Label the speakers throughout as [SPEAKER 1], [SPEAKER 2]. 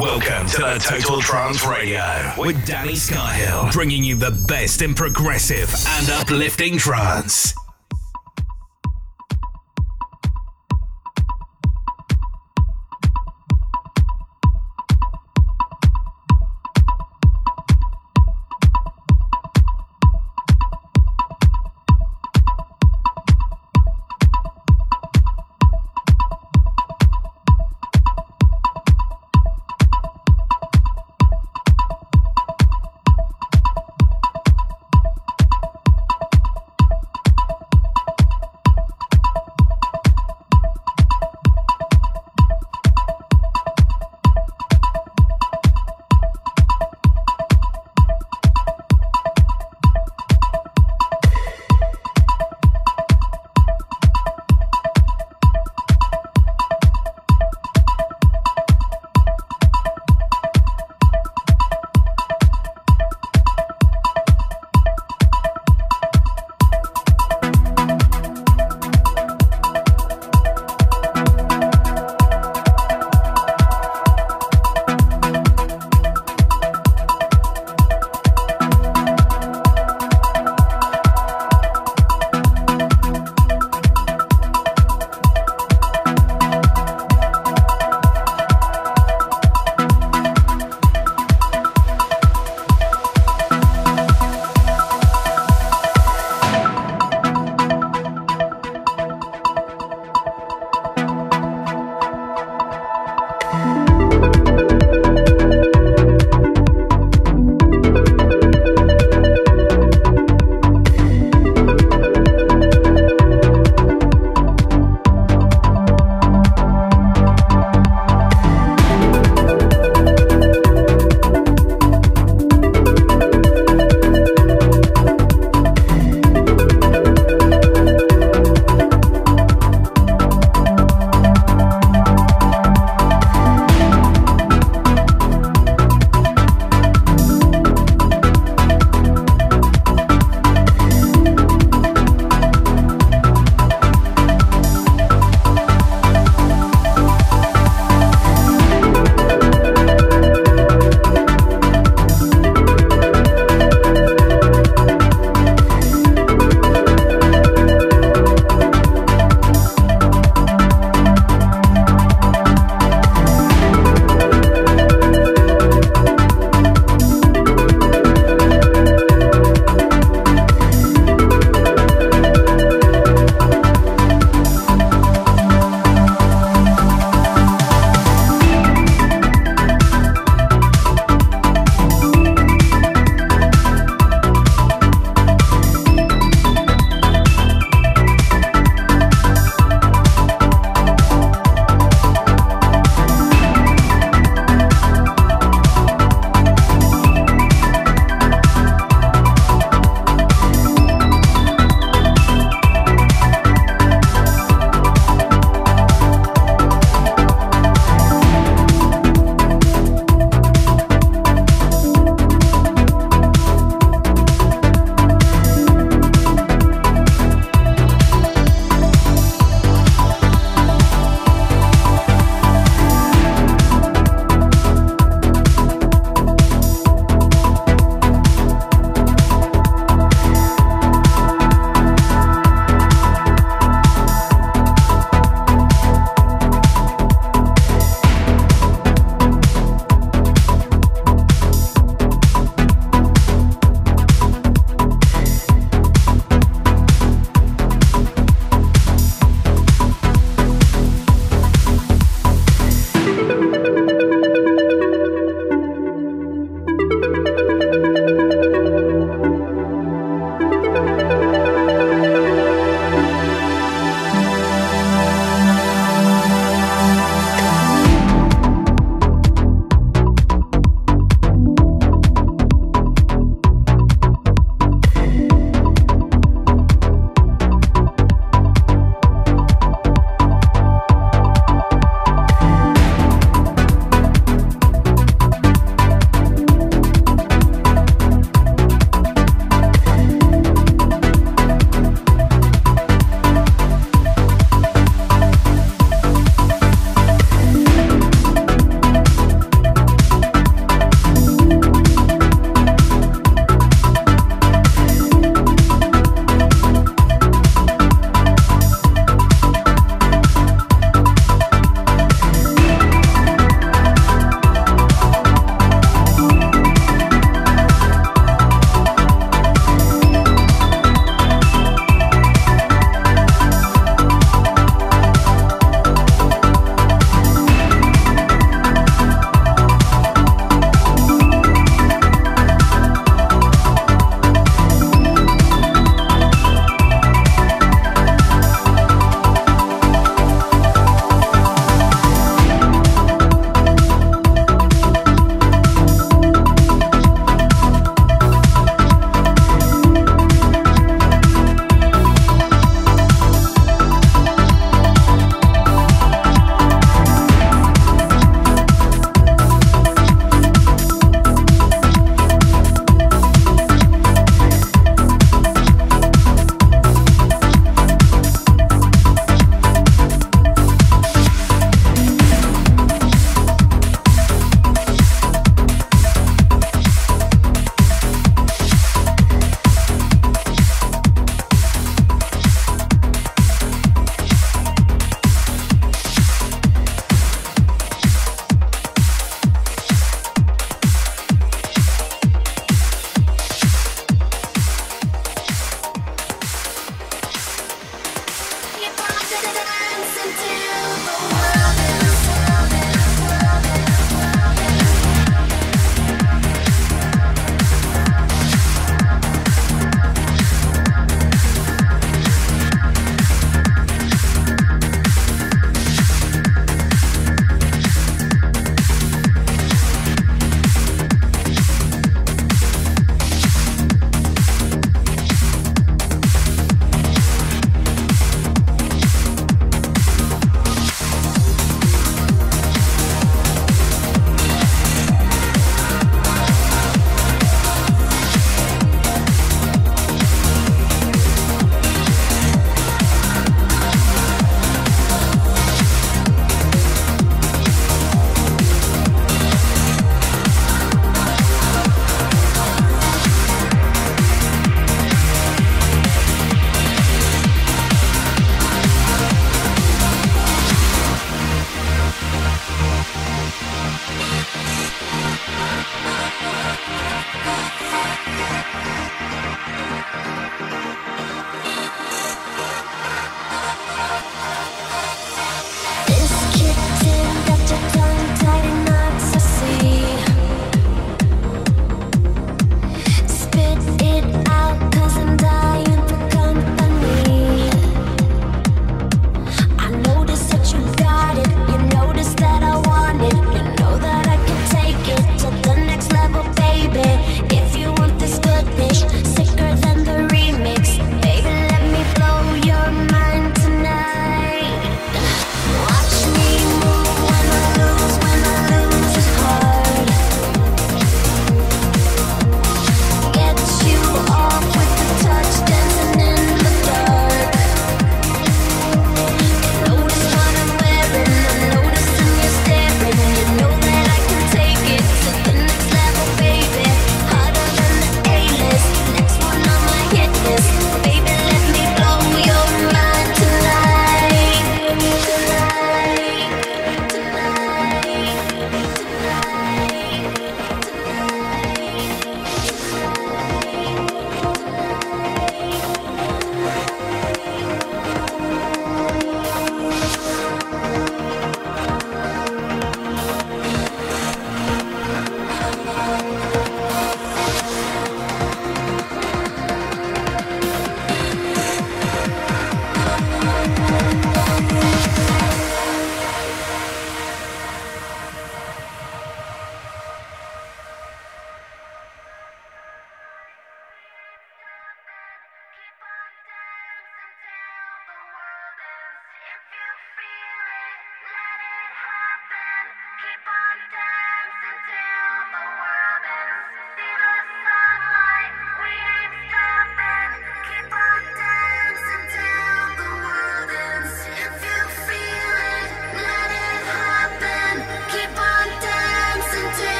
[SPEAKER 1] Welcome to the Total Trance Radio with Danny Skyhill, bringing you the best in progressive and uplifting trance.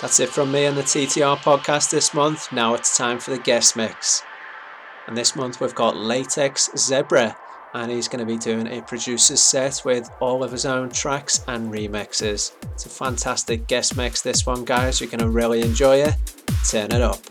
[SPEAKER 2] That's it from me and the TTR podcast this month. Now it's time for the guest mix. And this month we've got Latex Zebra, and he's going to be doing a producer's set with all of his own tracks and remixes. It's a fantastic guest mix, this one, guys. You're going to really enjoy it. Turn it up.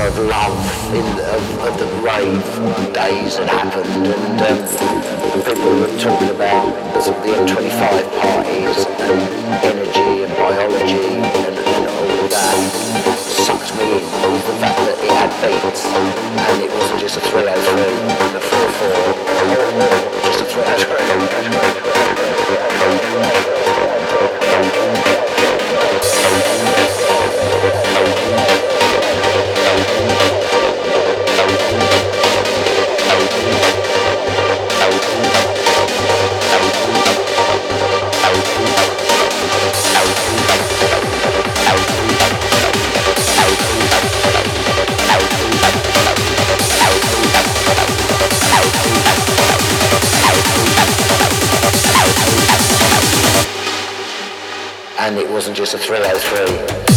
[SPEAKER 3] Of love in of, of the rave days that happened, and um, people were talking about the M25 parties and energy and biology and, and all that sucked me in. The fact that it had beats and it wasn't just a 303 and a 4-4, just a 303. Just a 303.
[SPEAKER 4] What do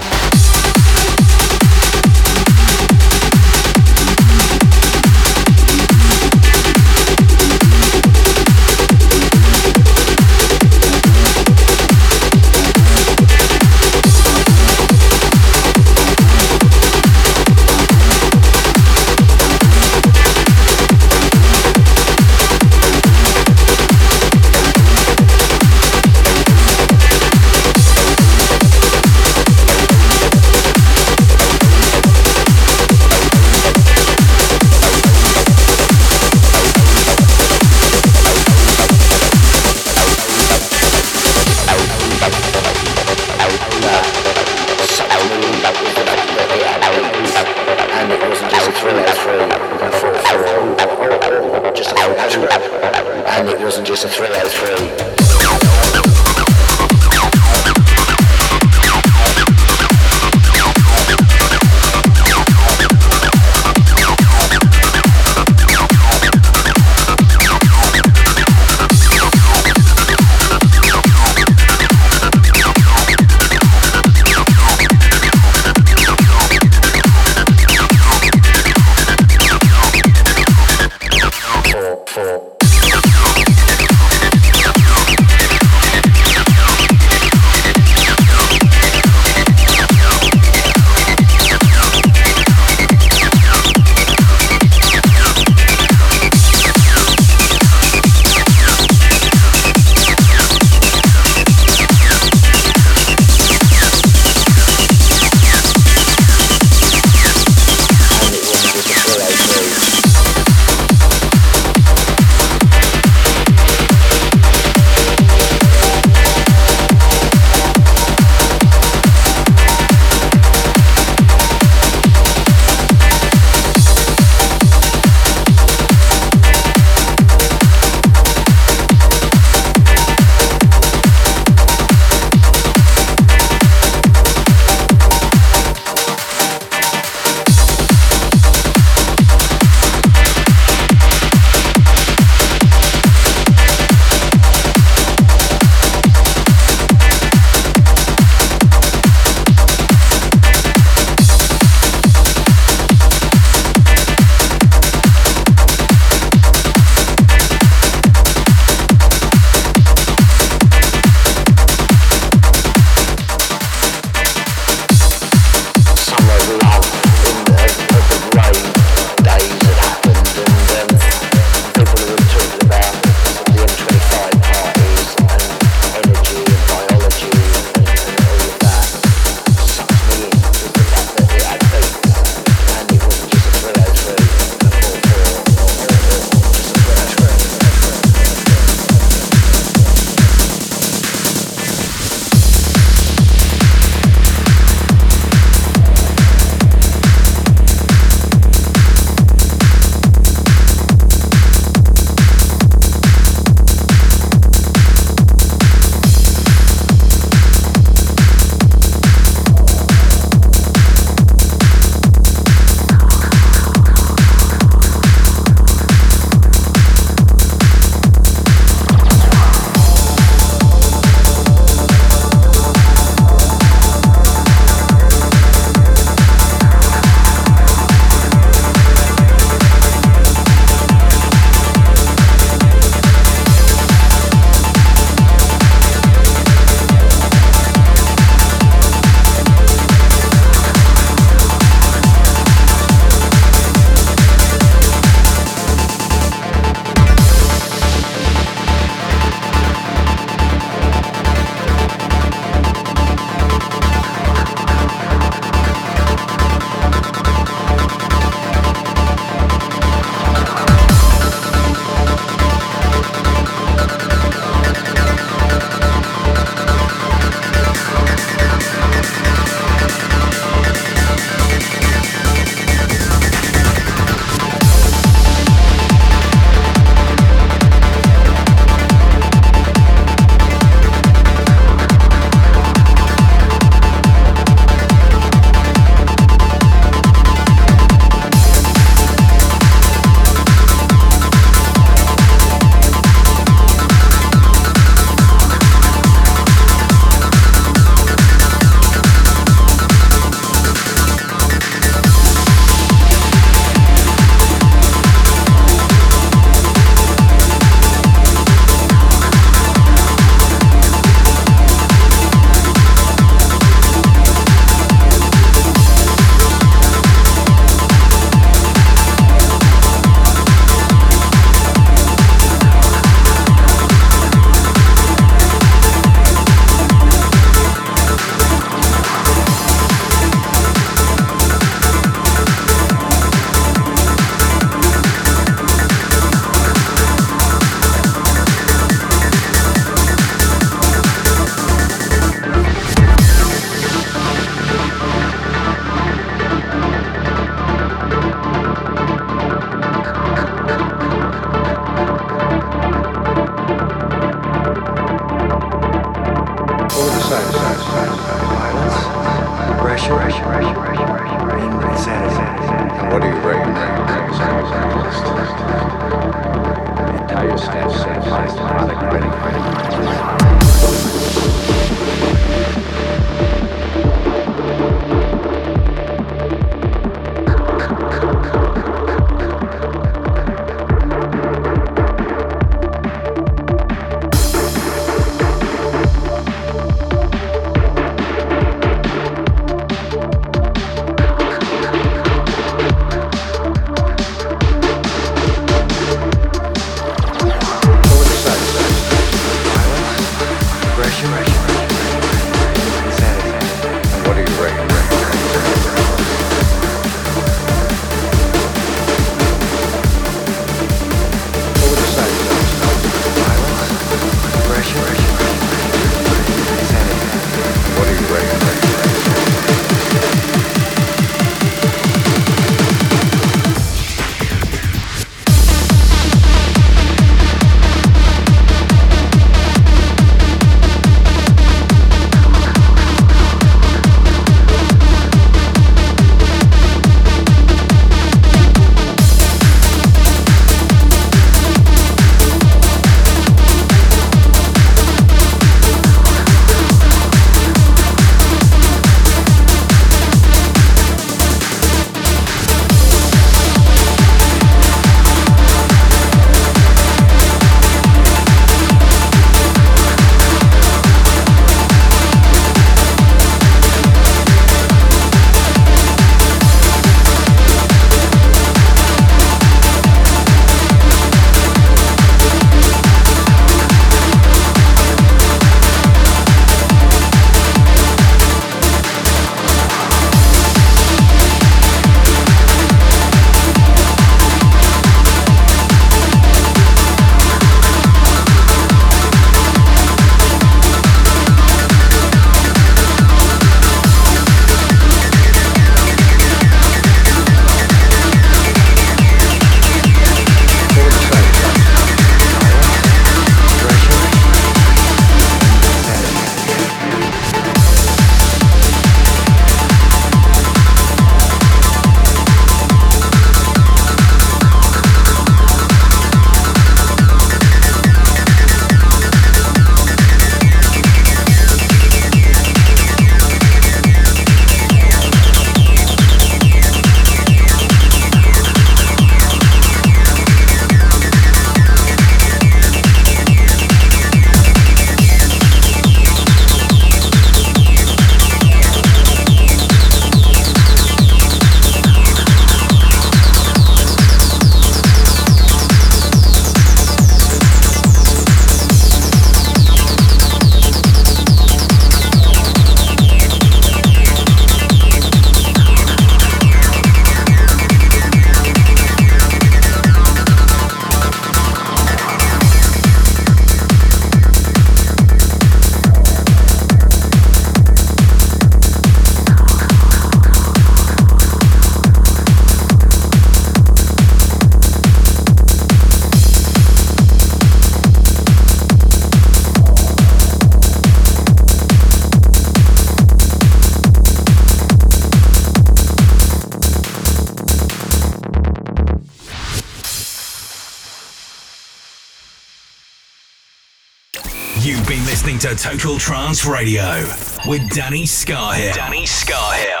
[SPEAKER 1] Trance Radio with Danny Scarhill. Danny Scarhill.